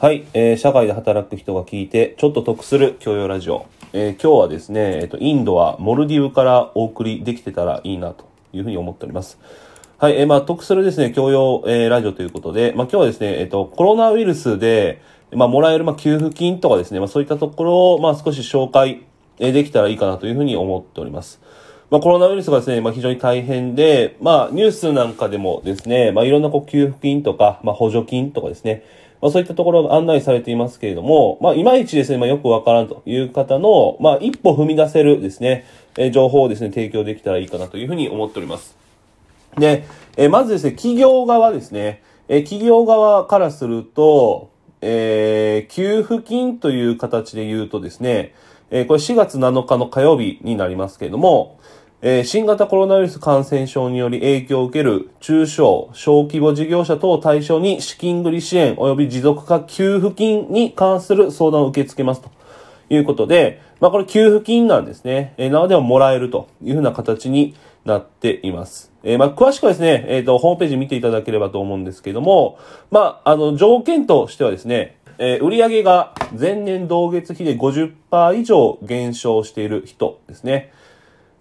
はい、えー社会で働く人が聞いてちょっと得する教養ラジオ。えー今日はですね、えっと、インドはモルディブからお送りできてたらいいなというふうに思っております。はい、えーまあ、得するですね、教養、えーラジオということで、まあ、今日はですね、えっと、コロナウイルスで、まあ、もらえる、まあ、給付金とかですね、まあ、そういったところを、まあ、少し紹介、えーできたらいいかなというふうに思っております。まあ、コロナウイルスがですね、まあ、非常に大変で、まあ、ニュースなんかでもですね、まあ、いろんなこう給付金とか、まあ、補助金とかですね、まあ、そういったところが案内されていますけれども、まあ、いまいちですね、まあ、よくわからんという方の、まあ、一歩踏み出せるですね、え情報をですね、提供できたらいいかなというふうに思っております。で、えまずですね、企業側ですね、え企業側からすると、えー給付金という形で言うとですね、えこれ4月7日の火曜日になりますけれども、えー新型コロナウイルス感染症により影響を受ける中小、小規模事業者等を対象に資金繰り支援及び持続化給付金に関する相談を受け付けますということで、まあこれ給付金なんですね。えーなのではもらえるというふうな形になっています。えーまあ詳しくはですね、えっ、と、ホームページ見ていただければと思うんですけども、まあ、あの、条件としてはですね、えー売上が前年同月比で50%以上減少している人ですね。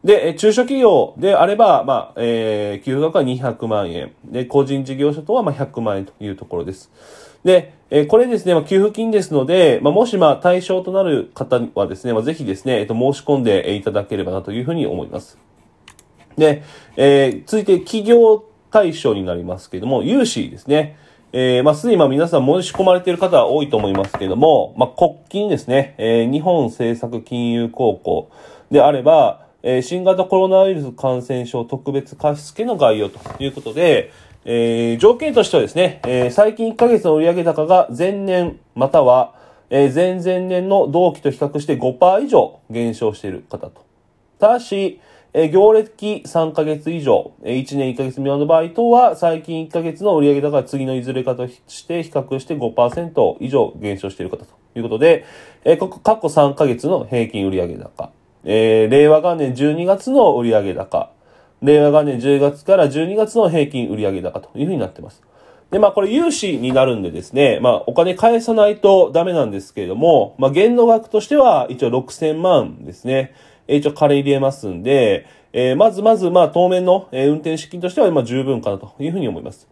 で、中小企業であれば、まあ、えー給付額は200万円。で、個人事業者とは、まあ、100万円というところです。で、えーこれですね、まあ、給付金ですので、まあ、もし、まあ、対象となる方はですね、まあ、ぜひですね、えっ、と、申し込んでいただければなというふうに思います。で、えー続いて企業対象になりますけれども、融資ですね。えーまあ、すでにまあ皆さん申し込まれている方は多いと思いますけれども、まあ、国金ですね、えー日本政策金融高校であれば、えー新型コロナウイルス感染症特別貸付の概要ということで、えー条件としてはですね、えー最近1ヶ月の売上高が前年または、え前々年の同期と比較して5%以上減少している方と。ただし、えー業歴3ヶ月以上、え1年1ヶ月未満の場合等は、最近1ヶ月の売上高が次のいずれかとして比較して5%以上減少している方ということで、えここ過去3ヶ月の平均売上高、えー令和元年12月の売上高、令和元年10月から12月の平均売上高というふうになってます。で、まあこれ融資になるんでですね、まあお金返さないとダメなんですけれども、まあ限度額としては一応6000万ですね。え一応借り入れますんで、えーまずまずまあ当面の、えー運転資金としてはまあ十分かなというふうに思います。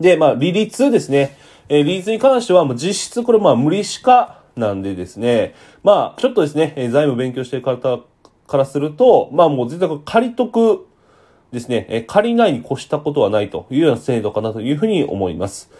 で、まあ利率ですね。えー利率に関してはもう実質これまあ無利子化なんでですね、まあちょっとですね、財務勉強している方からすると、まあもう絶対借り得ですね、え借りないに越したことはないというような制度かなというふうに思います。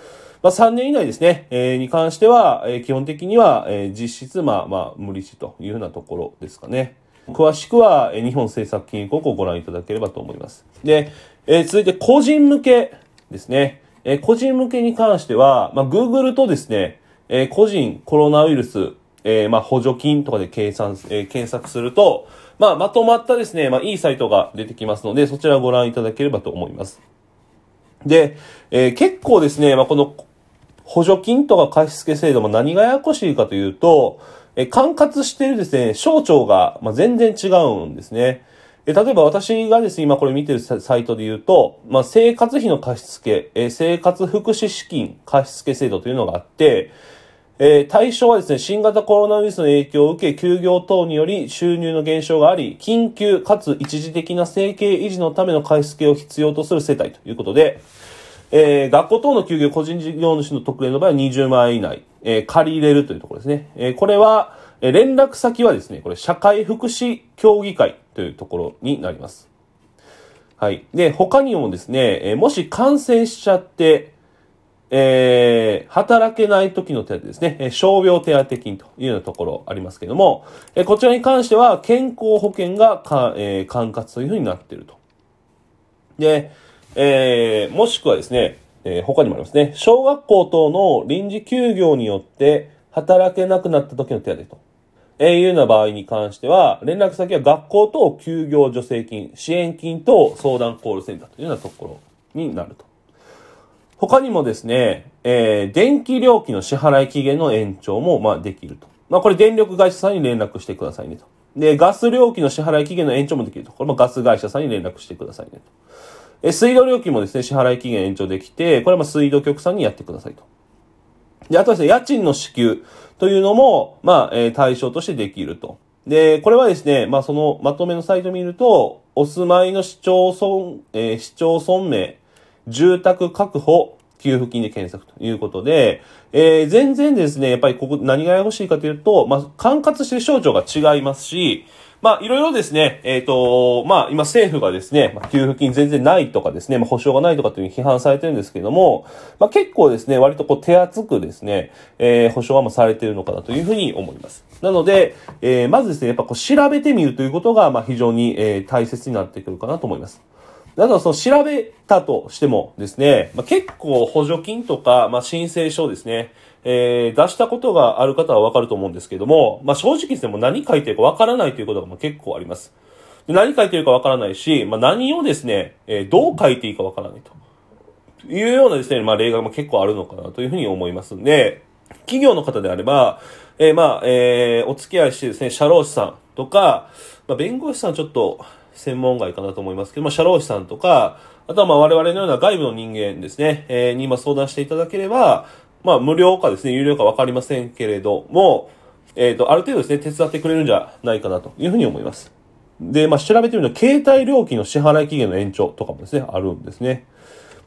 まあ、3年以内ですね、えーに関しては、えー基本的には、えー実質、まあ、まあ、無利子というふうなところですかね。詳しくは、えー日本政策金融高校をご覧いただければと思います。で、えー続いて個人向けですね。えー個人向けに関しては、まあ、Google とですね、えー個人コロナウイルス、えーまあ、補助金とかで計算、えー検索すると、まあ、まとまったですね、まあ、いいサイトが出てきますので、そちらをご覧いただければと思います。で、えー結構ですね、まあ、この補助金とか貸付制度も何がややこしいかというと、えー管轄しているですね、省庁が、まあ、全然違うんですね。え例えば私がですね、今これ見てるサイトで言うと、まあ、生活費の貸付、え生活福祉資金貸付制度というのがあって、えー対象はですね、新型コロナウイルスの影響を受け、休業等により収入の減少があり、緊急かつ一時的な生計維持のための貸付けを必要とする世帯ということで、えー学校等の休業個人事業主の特例の場合は20万円以内、えー借り入れるというところですね。えこれは、え連絡先はですね、これ社会福祉協議会というところになります。はい。で、他にもですね、えもし感染しちゃって、えー働けない時の手当ですね、えー傷病手当金というようなところありますけども、えーこちらに関しては健康保険がか、えー管轄というふうになっていると。で、えーもしくはですね、えー他にもありますね、小学校等の臨時休業によって働けなくなった時の手当と。えーいうような場合に関しては、連絡先は学校と休業助成金、支援金と相談コールセンターというようなところになると。他にもですね、えー電気料金の支払い期限の延長も、まあ、できると。まあ、これ電力会社さんに連絡してくださいねと。で、ガス料金の支払い期限の延長もできると。これもガス会社さんに連絡してくださいねと。え、水道料金もですね、支払い期限延長できて、これはまあ水道局さんにやってくださいと。で、あとですね、家賃の支給というのも、まあ、えー、対象としてできると。で、これはですね、まあ、そのまとめのサイトを見ると、お住まいの市町村、えー、市町村名、住宅確保、給付金で検索ということで、えー、全然ですね、やっぱりここ何が欲しいかというと、まあ、管轄してる省庁が違いますし、まあ、いろいろですね、えっ、ー、と、まあ、今政府がですね、まあ、給付金全然ないとかですね、まあ、保証がないとかというふうに批判されてるんですけども、まあ、結構ですね、割とこう手厚くですね、えー、保証はもうされてるのかなというふうに思います。なので、えー、まずですね、やっぱこう調べてみるということが、まあ、非常に、えー、大切になってくるかなと思います。だからその調べたとしてもですね、まあ、結構補助金とか、まあ、申請書ですね、えー、出したことがある方はわかると思うんですけども、まあ、正直ですね、もう何書いてるかわからないということが結構あります。で何書いてるかわからないし、まあ、何をですね、えー、どう書いていいかわからないと。いうようなですね、まあ、例外も結構あるのかなというふうに思いますんで、企業の方であれば、えー、まあ、えー、お付き合いしてですね、社労士さんとか、まあ、弁護士さんちょっと専門外かなと思いますけど、まあ、社労士さんとか、あとはまあ我々のような外部の人間ですね、えー、に今相談していただければ、まあ、無料かですね、有料かわかりませんけれども、えっ、ー、と、ある程度ですね、手伝ってくれるんじゃないかなというふうに思います。で、まあ、調べてみると、携帯料金の支払い期限の延長とかもですね、あるんですね。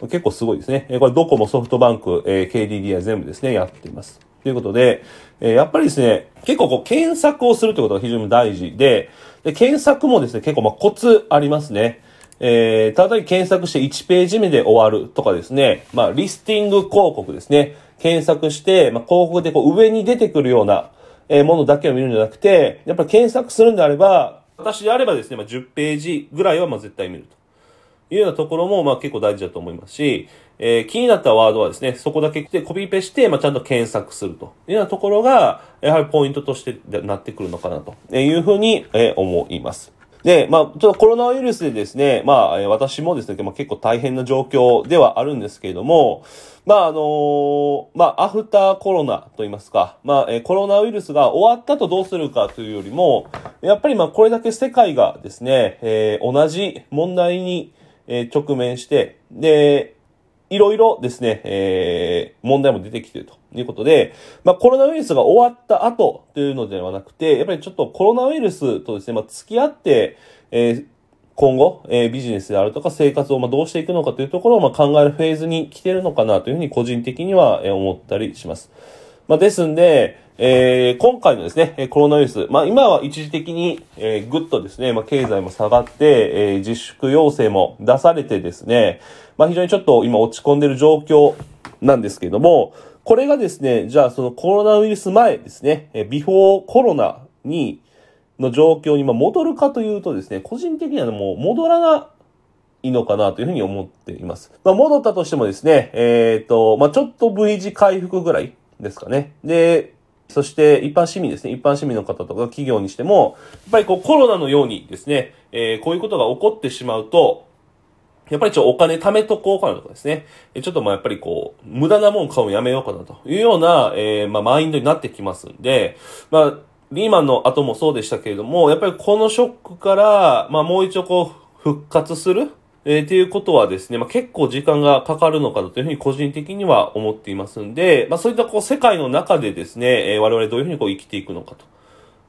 結構すごいですね。これドコモ、ソフトバンク、え、KDDI 全部ですね、やっています。ということで、えー、やっぱりですね、結構こう検索をするということが非常に大事で、で検索もですね、結構まあコツありますね。えー、ただ検索して1ページ目で終わるとかですね、まあ、リスティング広告ですね。検索して、まあ、広告でこう上に出てくるような、えものだけを見るんじゃなくて、やっぱり検索するんであれば、私であればですね、まあ、10ページぐらいはまあ絶対見るというようなところもまあ結構大事だと思いますし、えー、気になったワードはですね、そこだけ来てコピペして、まあ、ちゃんと検索するというようなところが、やはりポイントとしてなってくるのかなというふうに、え思います。で、まあ、ちょっとコロナウイルスでですね、まあ、私もですね、まあ、結構大変な状況ではあるんですけれども、まあ、あのー、まあ、アフターコロナと言いますか、まあ、えコロナウイルスが終わったとどうするかというよりも、やっぱりまあ、これだけ世界がですね、えー、同じ問題に、直面して、で、いろいろですね、えー、問題も出てきているということで、まあコロナウイルスが終わった後というのではなくて、やっぱりちょっとコロナウイルスとですね、まあ付き合って、えー、今後、えー、ビジネスであるとか生活をまあどうしていくのかというところをまあ考えるフェーズに来てるのかなというふうに個人的には思ったりします。まあですんで、えー、今回のですね、コロナウイルス、まあ今は一時的に、えー、ぐっとですね、まあ経済も下がって、えー、自粛要請も出されてですね、まあ非常にちょっと今落ち込んでる状況なんですけれども、これがですね、じゃあそのコロナウイルス前ですね、えビフォーコロナに、の状況に戻るかというとですね、個人的にはもう戻らないのかなというふうに思っています。まあ、戻ったとしてもですね、えっ、ー、と、まあ、ちょっと V 字回復ぐらいですかね。で、そして一般市民ですね、一般市民の方とか企業にしても、やっぱりこうコロナのようにですね、えー、こういうことが起こってしまうと、やっぱりちょっとお金貯めとこうかなとかですね。ちょっとまあやっぱりこう、無駄なもん買うのやめようかなというような、えー、まあマインドになってきますんで、まあ、リーマンの後もそうでしたけれども、やっぱりこのショックから、まあもう一度こう、復活するえー、っていうことはですね、まあ、結構時間がかかるのかなというふうに個人的には思っていますんで、まあ、そういったこう世界の中でですね、えー、我々どういうふうにこう生きていくのかと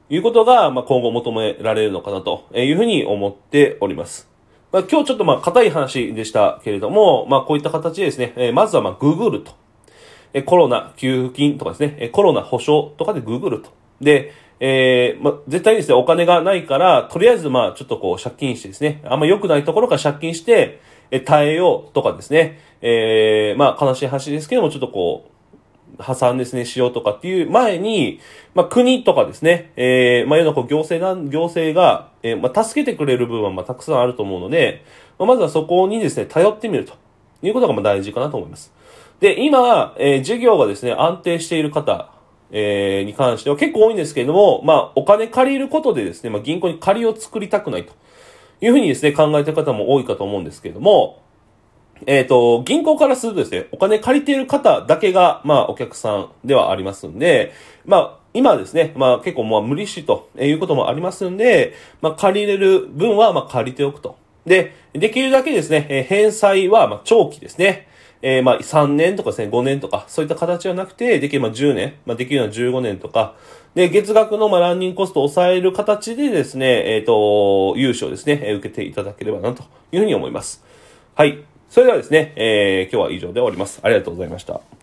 いうことが、まあ、今後求められるのかなというふうに思っております。まあ、今日ちょっとまあ硬い話でしたけれども、まあこういった形でですね、えー、まずはまあググると。えコロナ給付金とかですね、コロナ保証とかでググると。で、えー、ま、絶対にですね、お金がないから、とりあえずまあ、ちょっとこう、借金してですね、あんま良くないところから借金して、え、耐えようとかですね、えー、まあ、悲しい話ですけども、ちょっとこう、破産ですね、しようとかっていう前に、まあ、国とかですね、えー、まあ、世のこう行政が、行政が、えー、まあ、助けてくれる部分は、まあ、たくさんあると思うので、まあ、まずはそこにですね、頼ってみるということが、まあ、大事かなと思います。で、今、えー、事業がですね、安定している方、えー、に関しては結構多いんですけれども、まあ、お金借りることでですね、まあ、銀行に借りを作りたくないというふうにですね、考えてる方も多いかと思うんですけれども、えっ、ー、と、銀行からするとですね、お金借りている方だけが、まあ、お客さんではありますんで、まあ、今ですね、まあ、結構まあ、無利子ということもありますんで、まあ、借りれる分は、まあ、借りておくと。で、できるだけですね、返済は、まあ、長期ですね。えー、まあ、3年とかですね、5年とか、そういった形はなくて、できれば10年、まあ、できるのは15年とか、で、月額の、まあ、ランニングコストを抑える形でですね、えっ、ー、と、融資をですね、受けていただければな、というふうに思います。はい。それではですね、えー、今日は以上で終わります。ありがとうございました。